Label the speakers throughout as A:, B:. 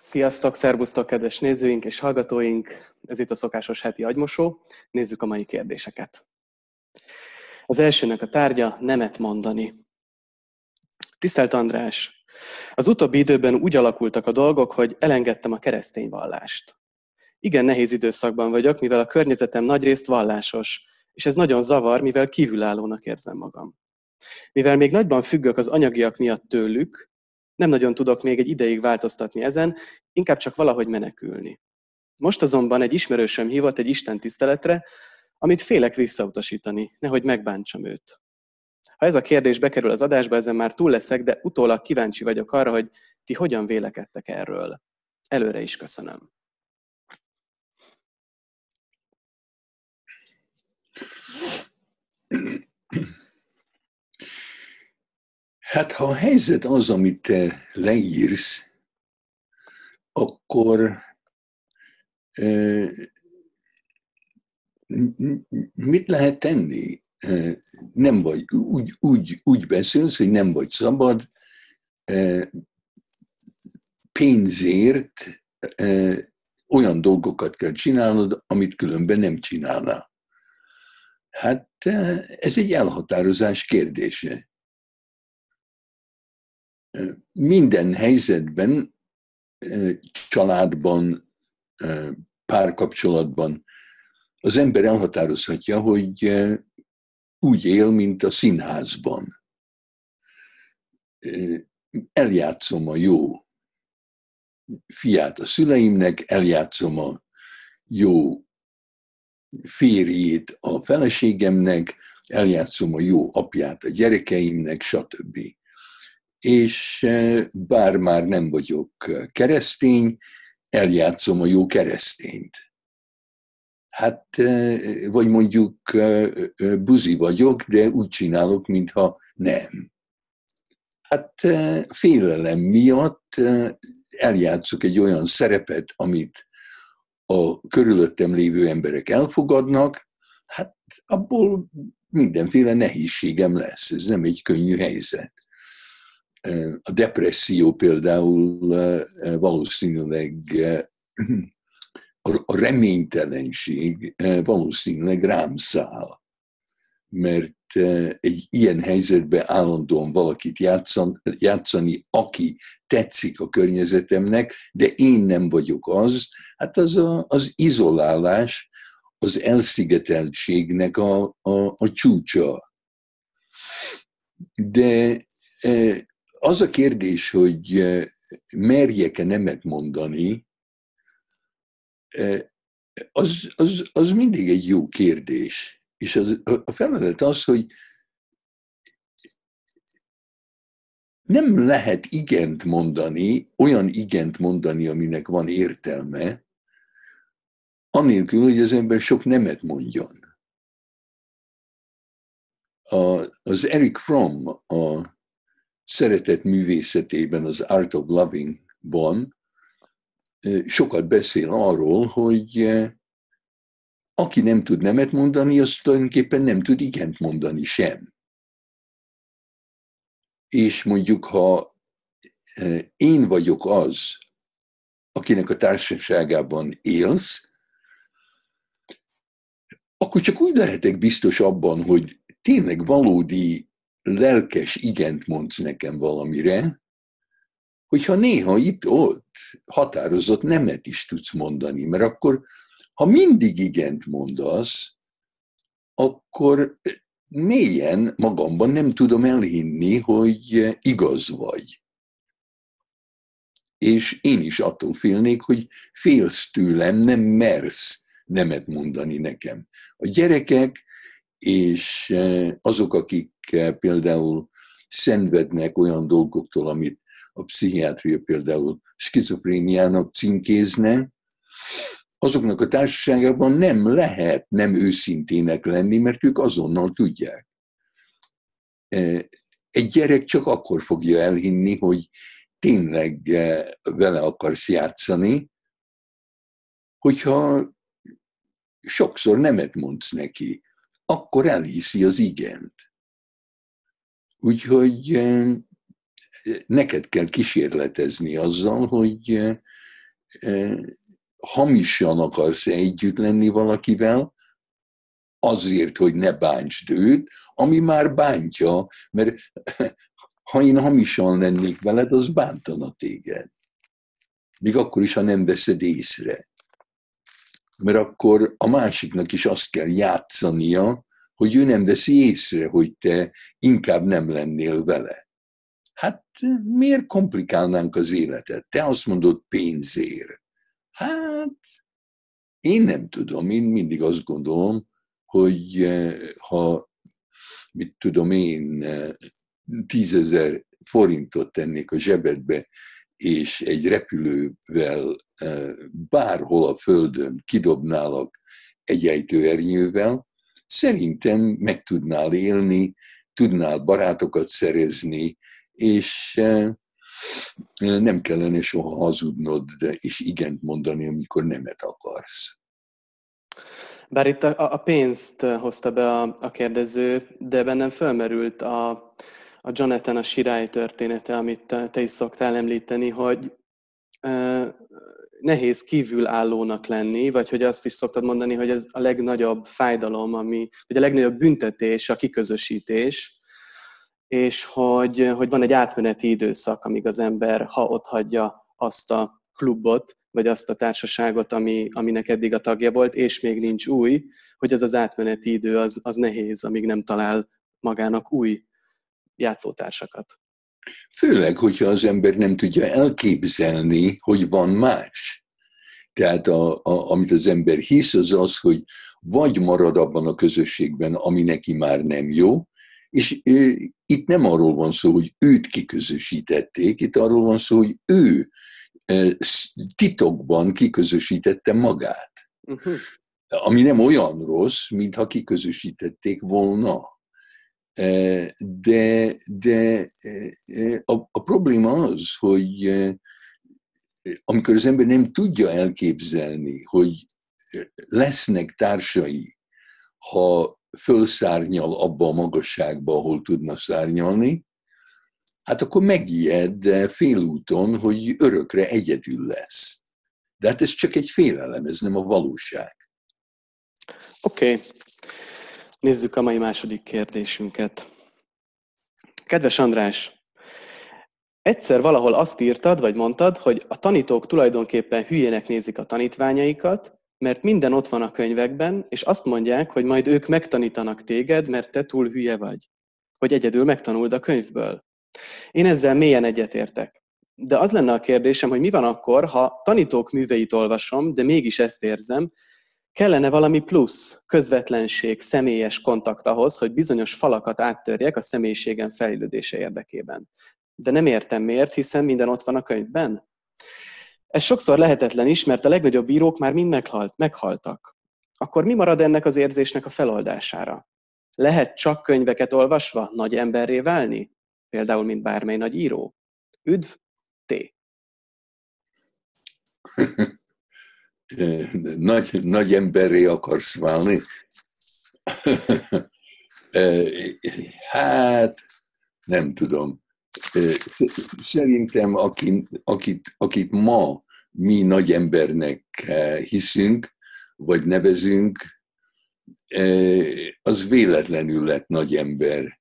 A: Sziasztok, szervusztok, kedves nézőink és hallgatóink! Ez itt a szokásos heti agymosó. Nézzük a mai kérdéseket. Az elsőnek a tárgya nemet mondani. Tisztelt András! Az utóbbi időben úgy alakultak a dolgok, hogy elengedtem a keresztény vallást. Igen nehéz időszakban vagyok, mivel a környezetem nagyrészt vallásos, és ez nagyon zavar, mivel kívülállónak érzem magam. Mivel még nagyban függök az anyagiak miatt tőlük, nem nagyon tudok még egy ideig változtatni ezen, inkább csak valahogy menekülni. Most azonban egy ismerősöm hívott egy Isten tiszteletre, amit félek visszautasítani, nehogy megbántsam őt. Ha ez a kérdés bekerül az adásba, ezen már túl leszek, de utólag kíváncsi vagyok arra, hogy ti hogyan vélekedtek erről. Előre is köszönöm.
B: Hát ha a helyzet az, amit te leírsz, akkor mit lehet tenni? Nem vagy, úgy, úgy, úgy beszélsz, hogy nem vagy szabad, pénzért olyan dolgokat kell csinálnod, amit különben nem csinálnál. Hát ez egy elhatározás kérdése minden helyzetben, családban, párkapcsolatban az ember elhatározhatja, hogy úgy él, mint a színházban. Eljátszom a jó fiát a szüleimnek, eljátszom a jó férjét a feleségemnek, eljátszom a jó apját a gyerekeimnek, stb és e, bár már nem vagyok e, keresztény, eljátszom a jó keresztényt. Hát, e, vagy mondjuk buzi vagyok, de úgy csinálok, mintha nem. Hát félelem miatt eljátszok egy olyan szerepet, amit a körülöttem lévő emberek elfogadnak, hát abból mindenféle nehézségem lesz. Ez nem egy könnyű helyzet a depresszió például valószínűleg a reménytelenség valószínűleg rám száll, mert egy ilyen helyzetben állandóan valakit játszan, játszani, aki tetszik a környezetemnek, de én nem vagyok az, hát az a, az izolálás, az elszigeteltségnek a, a, a csúcsa. De az a kérdés, hogy eh, merjek-e nemet mondani, eh, az, az, az mindig egy jó kérdés. És az, a feladat az, hogy nem lehet igent mondani, olyan igent mondani, aminek van értelme, anélkül, hogy az ember sok nemet mondjon. A, az Eric Fromm, a szeretet művészetében, az Art of Loving-ban sokat beszél arról, hogy aki nem tud nemet mondani, az tulajdonképpen nem tud igent mondani sem. És mondjuk, ha én vagyok az, akinek a társaságában élsz, akkor csak úgy lehetek biztos abban, hogy tényleg valódi lelkes igent mondsz nekem valamire, hogyha néha itt-ott határozott nemet is tudsz mondani, mert akkor, ha mindig igent mondasz, akkor mélyen magamban nem tudom elhinni, hogy igaz vagy. És én is attól félnék, hogy félsz tőlem, nem mersz nemet mondani nekem. A gyerekek és azok, akik például szenvednek olyan dolgoktól, amit a pszichiátria például skizofréniának címkézne, azoknak a társaságában nem lehet nem őszintének lenni, mert ők azonnal tudják. Egy gyerek csak akkor fogja elhinni, hogy tényleg vele akarsz játszani, hogyha sokszor nemet mondsz neki, akkor elhiszi az igent. Úgyhogy neked kell kísérletezni azzal, hogy hamisan akarsz együtt lenni valakivel, azért, hogy ne bántsd őt, ami már bántja, mert ha én hamisan lennék veled, az bántana téged. Még akkor is, ha nem veszed észre. Mert akkor a másiknak is azt kell játszania, hogy ő nem veszi észre, hogy te inkább nem lennél vele. Hát miért komplikálnánk az életet? Te azt mondod pénzért. Hát én nem tudom, én mindig azt gondolom, hogy eh, ha, mit tudom én, eh, tízezer forintot tennék a zsebedbe, és egy repülővel eh, bárhol a földön kidobnálak egy ejtőernyővel, szerintem meg tudnál élni, tudnál barátokat szerezni, és nem kellene soha hazudnod, és igent mondani, amikor nemet akarsz.
A: Bár itt a, a pénzt hozta be a, a kérdező, de bennem fölmerült a, a Jonathan a sirály története, amit te, is szoktál említeni, hogy nehéz kívülállónak lenni, vagy hogy azt is szoktad mondani, hogy ez a legnagyobb fájdalom, ami, vagy a legnagyobb büntetés, a kiközösítés, és hogy, hogy van egy átmeneti időszak, amíg az ember, ha ott hagyja azt a klubot, vagy azt a társaságot, ami, aminek eddig a tagja volt, és még nincs új, hogy ez az átmeneti idő az, az nehéz, amíg nem talál magának új játszótársakat.
B: Főleg, hogyha az ember nem tudja elképzelni, hogy van más. Tehát a, a, amit az ember hisz, az az, hogy vagy marad abban a közösségben, ami neki már nem jó, és e, itt nem arról van szó, hogy őt kiközösítették, itt arról van szó, hogy ő titokban kiközösítette magát. Uh-huh. Ami nem olyan rossz, mintha kiközösítették volna. De, de a, a probléma az, hogy amikor az ember nem tudja elképzelni, hogy lesznek társai, ha fölszárnyal abba a magasságba, ahol tudna szárnyalni, hát akkor megijed félúton, hogy örökre egyedül lesz. De hát ez csak egy félelem, ez nem a valóság.
A: Oké. Nézzük a mai második kérdésünket. Kedves András, egyszer valahol azt írtad, vagy mondtad, hogy a tanítók tulajdonképpen hülyének nézik a tanítványaikat, mert minden ott van a könyvekben, és azt mondják, hogy majd ők megtanítanak téged, mert te túl hülye vagy. Hogy egyedül megtanuld a könyvből. Én ezzel mélyen egyetértek. De az lenne a kérdésem, hogy mi van akkor, ha tanítók műveit olvasom, de mégis ezt érzem, kellene valami plusz, közvetlenség, személyes kontakt ahhoz, hogy bizonyos falakat áttörjek a személyiségem fejlődése érdekében. De nem értem miért, hiszen minden ott van a könyvben. Ez sokszor lehetetlen is, mert a legnagyobb bírók már mind meghalt, meghaltak. Akkor mi marad ennek az érzésnek a feloldására? Lehet csak könyveket olvasva nagy emberré válni? például, mint bármely nagy író. Üdv, T.
B: nagy, nagy emberré akarsz válni? hát, nem tudom. Szerintem, akit, akit, akit ma mi nagy embernek hiszünk, vagy nevezünk, az véletlenül lett nagy ember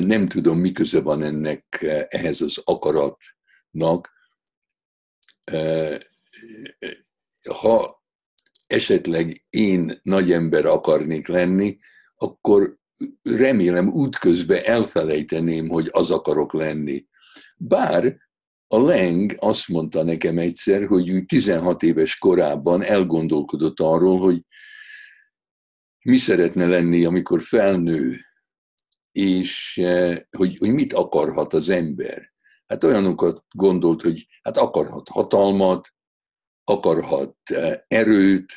B: nem tudom, mi köze van ennek ehhez az akaratnak. Ha esetleg én nagy ember akarnék lenni, akkor remélem útközben elfelejteném, hogy az akarok lenni. Bár a Leng azt mondta nekem egyszer, hogy ő 16 éves korában elgondolkodott arról, hogy mi szeretne lenni, amikor felnő, és eh, hogy, hogy mit akarhat az ember. Hát olyanokat gondolt, hogy hát akarhat hatalmat, akarhat eh, erőt,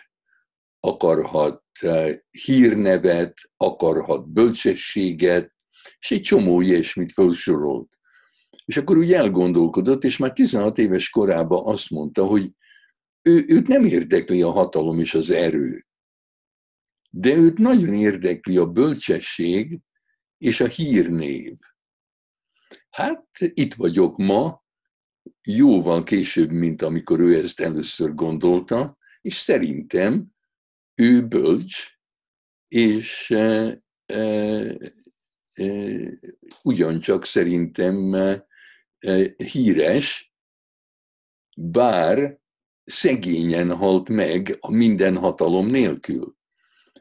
B: akarhat eh, hírnevet, akarhat bölcsességet, és egy csomó ilyesmit felsorolt. És akkor úgy elgondolkodott, és már 16 éves korában azt mondta, hogy ő, őt nem érdekli a hatalom és az erő, de őt nagyon érdekli a bölcsesség, és a hírnév. Hát itt vagyok ma, jóval később, mint amikor ő ezt először gondolta, és szerintem ő bölcs, és e, e, e, ugyancsak szerintem e, híres, bár szegényen halt meg a minden hatalom nélkül.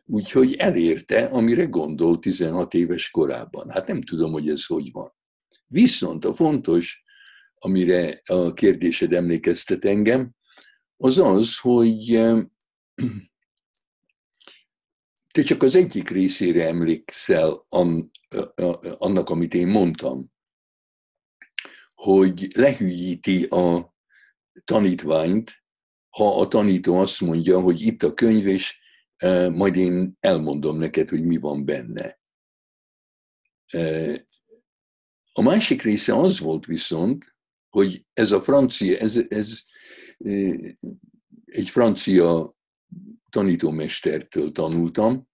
B: Úgyhogy elérte, amire gondolt 16 éves korában. Hát nem tudom, hogy ez hogy van. Viszont a fontos, amire a kérdésed emlékeztet engem, az az, hogy te csak az egyik részére emlékszel annak, amit én mondtam, hogy lehűíti a tanítványt, ha a tanító azt mondja, hogy itt a könyv, és majd én elmondom neked, hogy mi van benne. A másik része az volt viszont, hogy ez a francia, ez, ez egy francia tanítómestertől tanultam.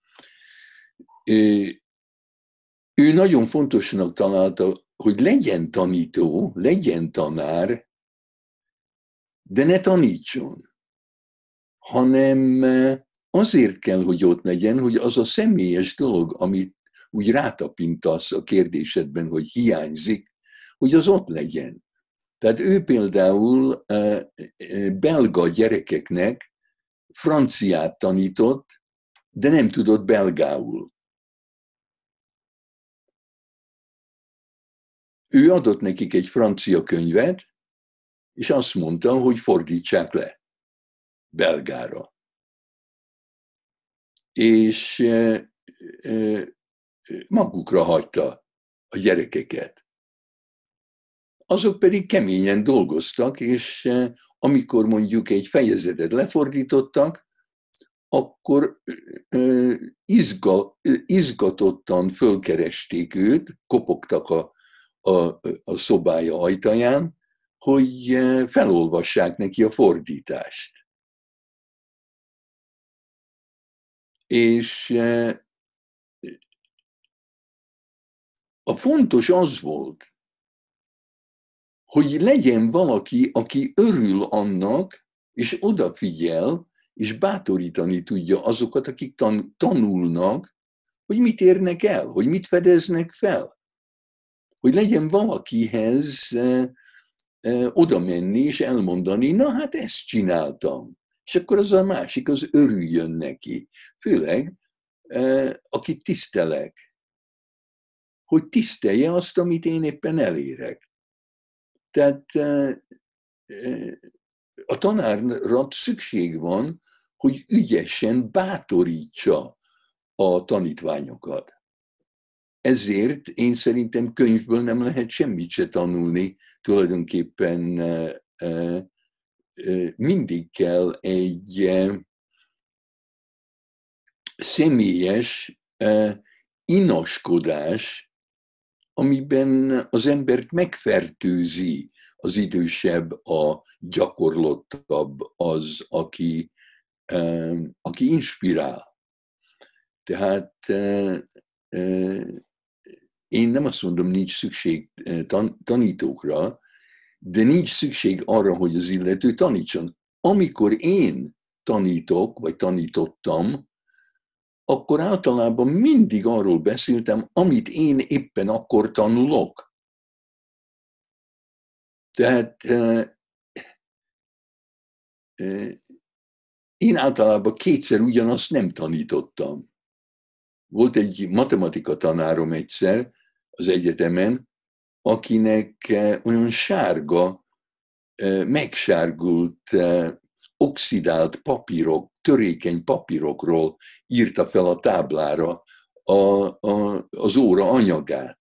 B: Ő nagyon fontosnak találta, hogy legyen tanító, legyen tanár, de ne tanítson, hanem azért kell, hogy ott legyen, hogy az a személyes dolog, amit úgy rátapintasz a kérdésedben, hogy hiányzik, hogy az ott legyen. Tehát ő például belga gyerekeknek franciát tanított, de nem tudott belgául. Ő adott nekik egy francia könyvet, és azt mondta, hogy fordítsák le belgára. És magukra hagyta a gyerekeket. Azok pedig keményen dolgoztak, és amikor mondjuk egy fejezetet lefordítottak, akkor izga, izgatottan fölkeresték őt, kopogtak a, a, a szobája ajtaján, hogy felolvassák neki a fordítást. És a fontos az volt, hogy legyen valaki, aki örül annak, és odafigyel, és bátorítani tudja azokat, akik tan- tanulnak, hogy mit érnek el, hogy mit fedeznek fel. Hogy legyen valakihez eh, eh, oda menni és elmondani, na hát ezt csináltam. És akkor az a másik, az örüljön neki. Főleg, eh, akit tisztelek. Hogy tisztelje azt, amit én éppen elérek. Tehát a tanárra szükség van, hogy ügyesen bátorítsa a tanítványokat. Ezért én szerintem könyvből nem lehet semmit se tanulni, tulajdonképpen mindig kell egy személyes inaskodás amiben az embert megfertőzi az idősebb, a gyakorlottabb, az, aki, aki inspirál. Tehát én nem azt mondom, nincs szükség tanítókra, de nincs szükség arra, hogy az illető tanítson. Amikor én tanítok, vagy tanítottam, akkor általában mindig arról beszéltem, amit én éppen akkor tanulok. Tehát én általában kétszer ugyanazt nem tanítottam. Volt egy matematika tanárom egyszer az egyetemen, akinek olyan sárga, megsárgult, oxidált papírok törékeny papírokról írta fel a táblára a, a, az óra anyagát.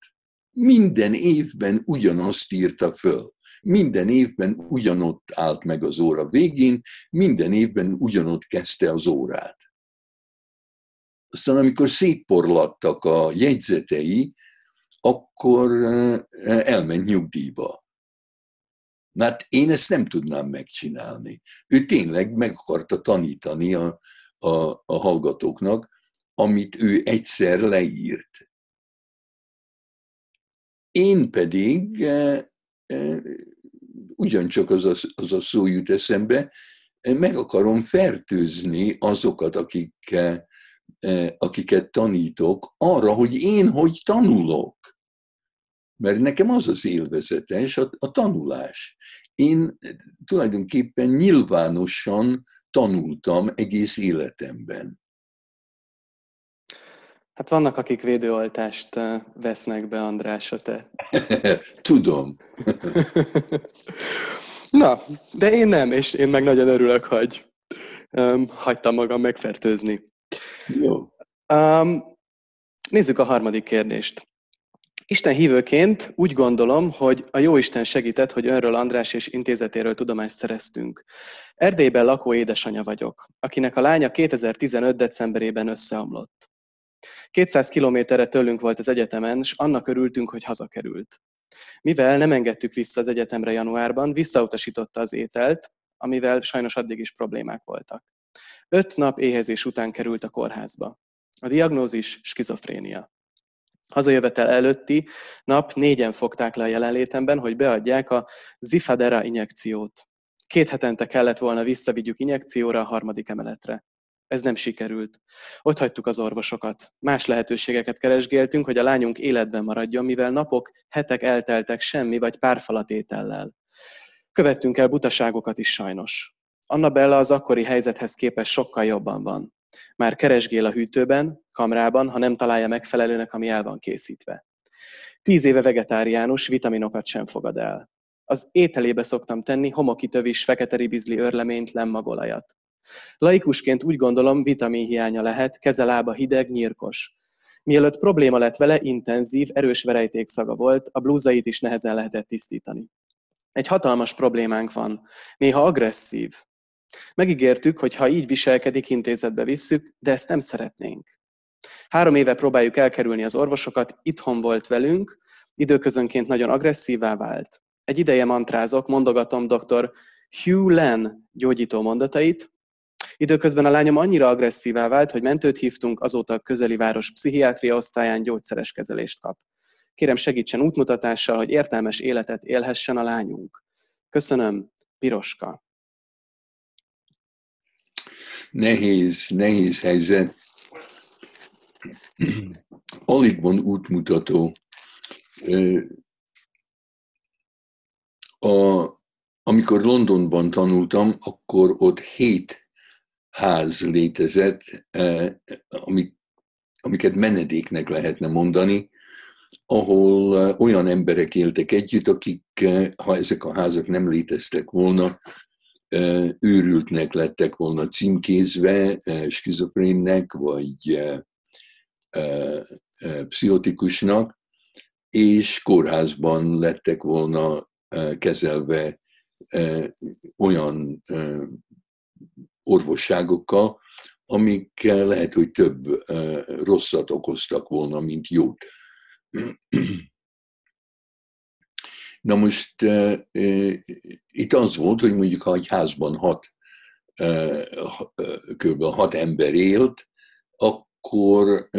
B: Minden évben ugyanazt írta föl. Minden évben ugyanott állt meg az óra végén, minden évben ugyanott kezdte az órát. Aztán amikor szétporlattak a jegyzetei, akkor eh, elment nyugdíjba. Mert én ezt nem tudnám megcsinálni. Ő tényleg meg akarta tanítani a, a, a hallgatóknak, amit ő egyszer leírt. Én pedig e, e, ugyancsak az a, az a szó jut eszembe, meg akarom fertőzni azokat, akik, akiket tanítok, arra, hogy én hogy tanulok. Mert nekem az az élvezetes, a, a tanulás. Én tulajdonképpen nyilvánosan tanultam egész életemben.
A: Hát vannak, akik védőoltást vesznek be, András, a te.
B: Tudom.
A: Na, de én nem, és én meg nagyon örülök, hogy um, hagytam magam megfertőzni.
B: Jó.
A: Um, nézzük a harmadik kérdést. Isten hívőként úgy gondolom, hogy a Jóisten segített, hogy önről András és intézetéről tudomást szereztünk. Erdélyben lakó édesanyja vagyok, akinek a lánya 2015. decemberében összeomlott. 200 kilométerre tőlünk volt az egyetemen, és annak örültünk, hogy hazakerült. Mivel nem engedtük vissza az egyetemre januárban, visszautasította az ételt, amivel sajnos addig is problémák voltak. Öt nap éhezés után került a kórházba. A diagnózis skizofrénia. Hazajövetel előtti nap négyen fogták le a jelenlétemben, hogy beadják a Zifadera injekciót. Két hetente kellett volna visszavigyük injekcióra a harmadik emeletre. Ez nem sikerült. Ott hagytuk az orvosokat. Más lehetőségeket keresgéltünk, hogy a lányunk életben maradjon, mivel napok, hetek elteltek semmi vagy pár falatétellel. Követtünk el butaságokat is sajnos. Annabella az akkori helyzethez képest sokkal jobban van. Már keresgél a hűtőben, kamrában, ha nem találja megfelelőnek, ami el van készítve. Tíz éve vegetáriánus, vitaminokat sem fogad el. Az ételébe szoktam tenni homokitövis, fekete ribizli örleményt, lemmagolajat. Laikusként úgy gondolom, vitaminhiánya lehet, keze-lába hideg, nyírkos. Mielőtt probléma lett vele, intenzív, erős verejtékszaga volt, a blúzait is nehezen lehetett tisztítani. Egy hatalmas problémánk van, néha agresszív. Megígértük, hogy ha így viselkedik, intézetbe visszük, de ezt nem szeretnénk. Három éve próbáljuk elkerülni az orvosokat, itthon volt velünk, időközönként nagyon agresszívá vált. Egy ideje mantrázok, mondogatom dr. Hugh Len gyógyító mondatait, Időközben a lányom annyira agresszívá vált, hogy mentőt hívtunk, azóta a közeli város pszichiátria osztályán gyógyszeres kezelést kap. Kérem segítsen útmutatással, hogy értelmes életet élhessen a lányunk. Köszönöm, Piroska.
B: Nehéz, nehéz helyzet. Alig van útmutató. A, amikor Londonban tanultam, akkor ott hét ház létezett, amik, amiket menedéknek lehetne mondani, ahol olyan emberek éltek együtt, akik, ha ezek a házak nem léteztek volna, őrültnek lettek volna címkézve, skizofrénnek, vagy pszichotikusnak, és kórházban lettek volna kezelve olyan orvosságokkal, amik lehet, hogy több rosszat okoztak volna, mint jót. Na most itt az volt, hogy mondjuk ha egy házban hat, kb. hat ember élt, akkor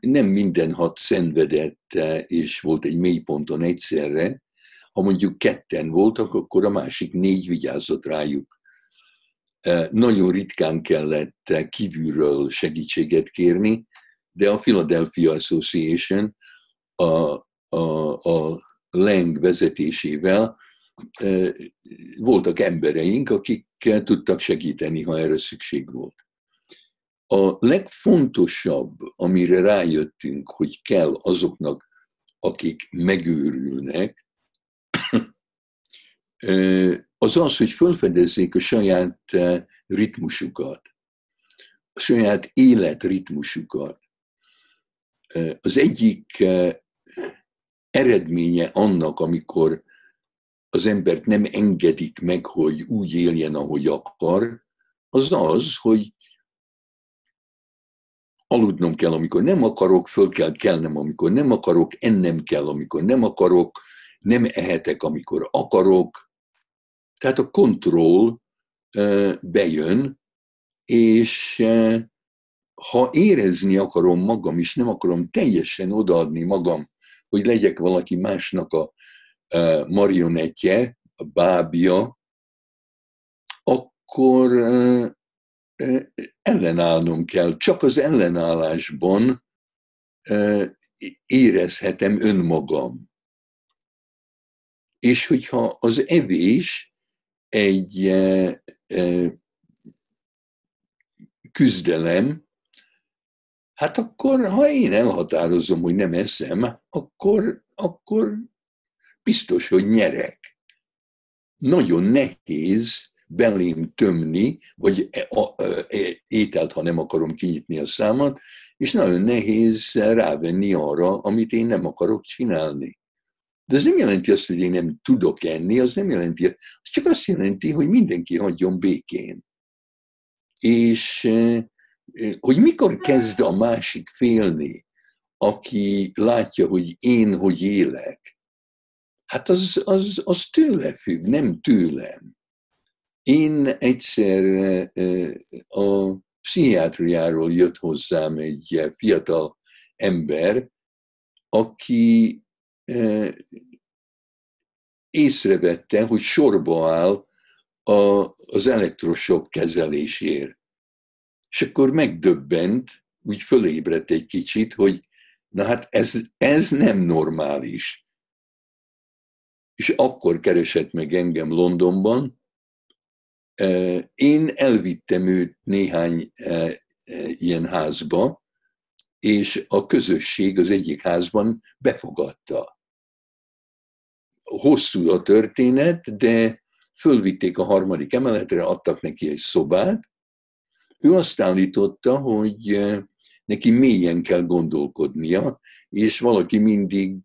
B: nem minden hat szenvedett, és volt egy mélyponton egyszerre. Ha mondjuk ketten voltak, akkor a másik négy vigyázott rájuk. Nagyon ritkán kellett kívülről segítséget kérni, de a Philadelphia Association a, a, a Lang vezetésével voltak embereink, akik tudtak segíteni, ha erre szükség volt. A legfontosabb, amire rájöttünk, hogy kell azoknak, akik megőrülnek, az az, hogy felfedezzék a saját ritmusukat, a saját életritmusukat. Az egyik eredménye annak, amikor az embert nem engedik meg, hogy úgy éljen, ahogy akar, az az, hogy aludnom kell, amikor nem akarok, föl kell kelnem, amikor nem akarok, ennem kell, amikor nem akarok, nem ehetek, amikor akarok, tehát a kontroll bejön, és ha érezni akarom magam, és nem akarom teljesen odaadni magam, hogy legyek valaki másnak a marionettje, a bábja, akkor ellenállnom kell. Csak az ellenállásban érezhetem önmagam. És hogyha az evés egy küzdelem, hát akkor, ha én elhatározom, hogy nem eszem, akkor, akkor biztos, hogy nyerek. Nagyon nehéz belém tömni, vagy e, e, ételt, ha nem akarom kinyitni a számat, és nagyon nehéz rávenni arra, amit én nem akarok csinálni. De ez nem jelenti azt, hogy én nem tudok enni, az nem jelenti, az csak azt jelenti, hogy mindenki hagyjon békén. És e, hogy mikor kezd a másik félni, aki látja, hogy én hogy élek, hát az, az, az tőle függ, nem tőlem. Én egyszer a pszichiátriáról jött hozzám egy fiatal ember, aki észrevette, hogy sorba áll az elektrosok kezelésért. És akkor megdöbbent, úgy fölébredt egy kicsit, hogy na hát ez, ez nem normális. És akkor keresett meg engem Londonban, én elvittem őt néhány ilyen házba, és a közösség az egyik házban befogadta. Hosszú a történet, de fölvitték a harmadik emeletre, adtak neki egy szobát. Ő azt állította, hogy neki mélyen kell gondolkodnia, és valaki mindig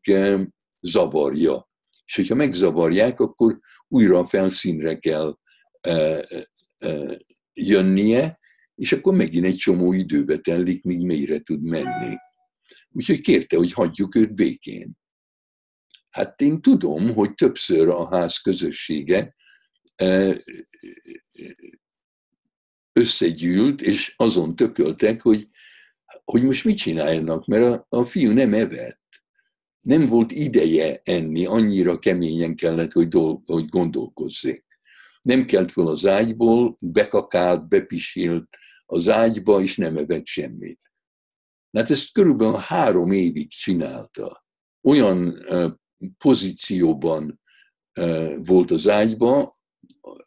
B: zavarja. És hogyha megzavarják, akkor újra a felszínre kell jönnie, és akkor megint egy csomó időbe telik, míg mélyre tud menni. Úgyhogy kérte, hogy hagyjuk őt békén. Hát én tudom, hogy többször a ház közössége összegyűlt, és azon tököltek, hogy, hogy most mit csináljanak, mert a, a fiú nem evett. Nem volt ideje enni, annyira keményen kellett, hogy, dolg, hogy gondolkozzék nem kelt fel az ágyból, bekakált, bepisilt az ágyba, és nem evett semmit. Hát ezt körülbelül három évig csinálta. Olyan pozícióban volt az ágyba,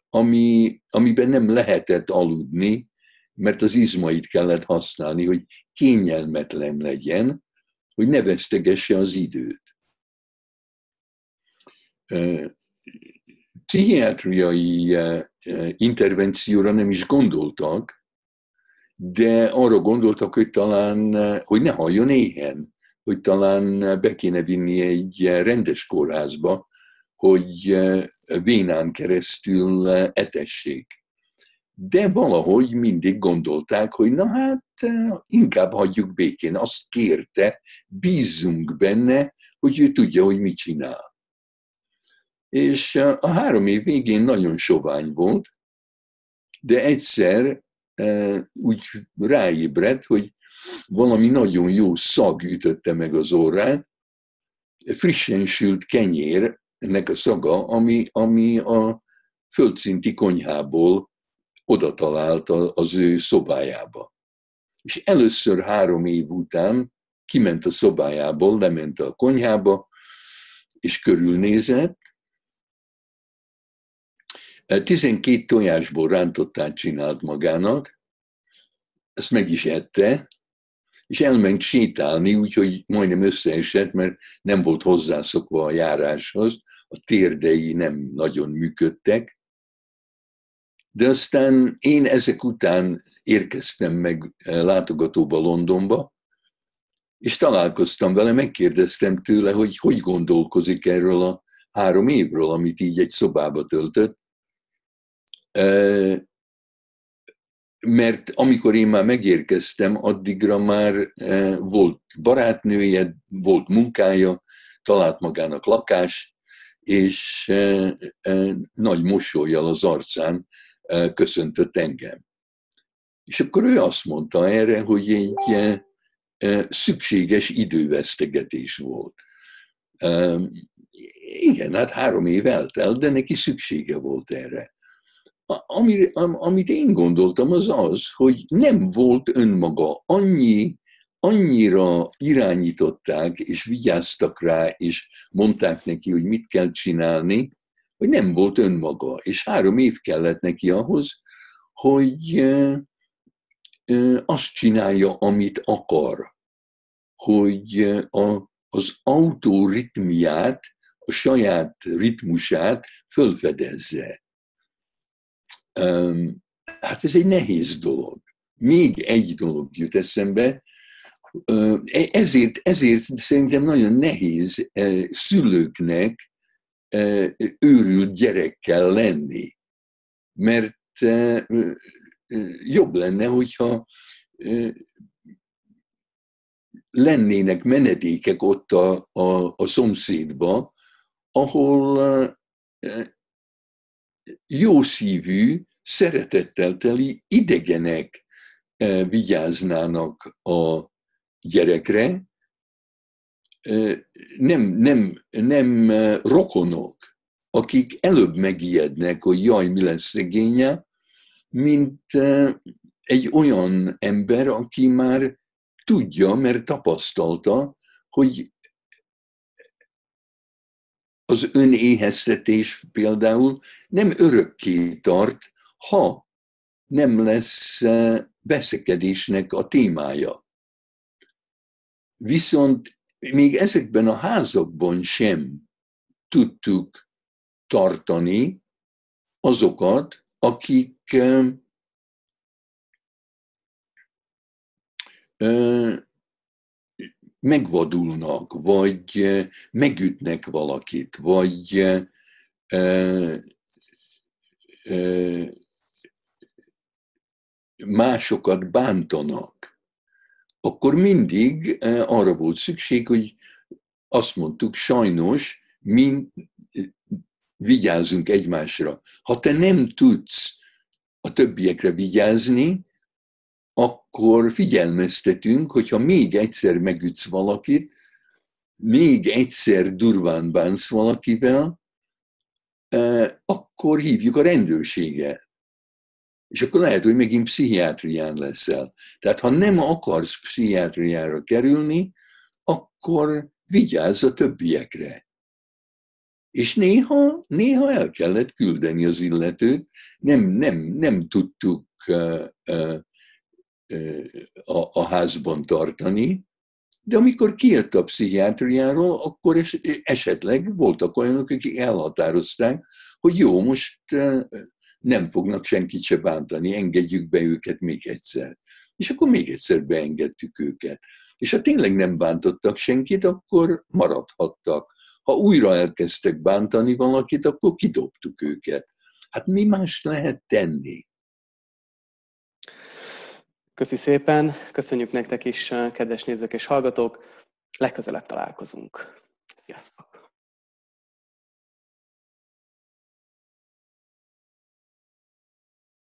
B: ami, amiben nem lehetett aludni, mert az izmait kellett használni, hogy kényelmetlen legyen, hogy ne vesztegesse az időt. Pszichiátriai intervencióra nem is gondoltak, de arra gondoltak, hogy talán, hogy ne halljon éhen, hogy talán be kéne vinni egy rendes kórházba, hogy vénán keresztül etessék. De valahogy mindig gondolták, hogy na hát inkább hagyjuk békén. Azt kérte, bízzunk benne, hogy ő tudja, hogy mit csinál. És a három év végén nagyon sovány volt, de egyszer úgy ráébredt, hogy valami nagyon jó szag ütötte meg az orrát, frissen sült kenyér, ennek a szaga, ami, ami a földszinti konyhából oda talált az ő szobájába. És először három év után kiment a szobájából, lement a konyhába, és körülnézett, 12 tojásból rántottát csinált magának, ezt meg is ette, és elment sétálni, úgyhogy majdnem összeesett, mert nem volt hozzászokva a járáshoz, a térdei nem nagyon működtek. De aztán én ezek után érkeztem meg látogatóba Londonba, és találkoztam vele, megkérdeztem tőle, hogy hogy gondolkozik erről a három évről, amit így egy szobába töltött, mert amikor én már megérkeztem, addigra már volt barátnője, volt munkája, talált magának lakást, és nagy mosolyjal az arcán köszöntött engem. És akkor ő azt mondta erre, hogy egy szükséges idővesztegetés volt. igen, hát három év eltelt, de neki szüksége volt erre. Ami, amit én gondoltam, az az, hogy nem volt önmaga annyi, annyira irányították, és vigyáztak rá, és mondták neki, hogy mit kell csinálni, hogy nem volt önmaga. És három év kellett neki ahhoz, hogy azt csinálja, amit akar. Hogy az autó ritmiát, a saját ritmusát fölfedezze. Hát ez egy nehéz dolog. Még egy dolog jut eszembe, ezért, ezért szerintem nagyon nehéz szülőknek őrült gyerekkel lenni. Mert jobb lenne, hogyha lennének menedékek ott a, a, a szomszédba, ahol jó szívű, szeretettel teli idegenek vigyáznának a gyerekre, nem, nem, nem rokonok, akik előbb megijednek, hogy jaj, mi lesz szegénye, mint egy olyan ember, aki már tudja, mert tapasztalta, hogy az önéheztetés például nem örökké tart, ha nem lesz veszekedésnek a témája. Viszont még ezekben a házakban sem tudtuk tartani azokat, akik megvadulnak, vagy megütnek valakit, vagy másokat bántanak, akkor mindig arra volt szükség, hogy azt mondtuk, sajnos mind vigyázzunk egymásra. Ha te nem tudsz a többiekre vigyázni, akkor figyelmeztetünk, hogyha még egyszer megütsz valakit, még egyszer durván bánsz valakivel, akkor hívjuk a rendőrséget. És akkor lehet, hogy megint pszichiátrián leszel. Tehát ha nem akarsz pszichiátriára kerülni, akkor vigyázz a többiekre. És néha, néha el kellett küldeni az illetőt, nem, nem, nem tudtuk a, a házban tartani, de amikor kijött a pszichiátriáról, akkor es, esetleg voltak olyanok, akik elhatározták, hogy jó, most nem fognak senkit se bántani, engedjük be őket még egyszer. És akkor még egyszer beengedtük őket. És ha tényleg nem bántottak senkit, akkor maradhattak. Ha újra elkezdtek bántani valakit, akkor kidobtuk őket. Hát mi más lehet tenni?
A: Köszi szépen, köszönjük nektek is, kedves nézők és hallgatók. Legközelebb találkozunk. Sziasztok!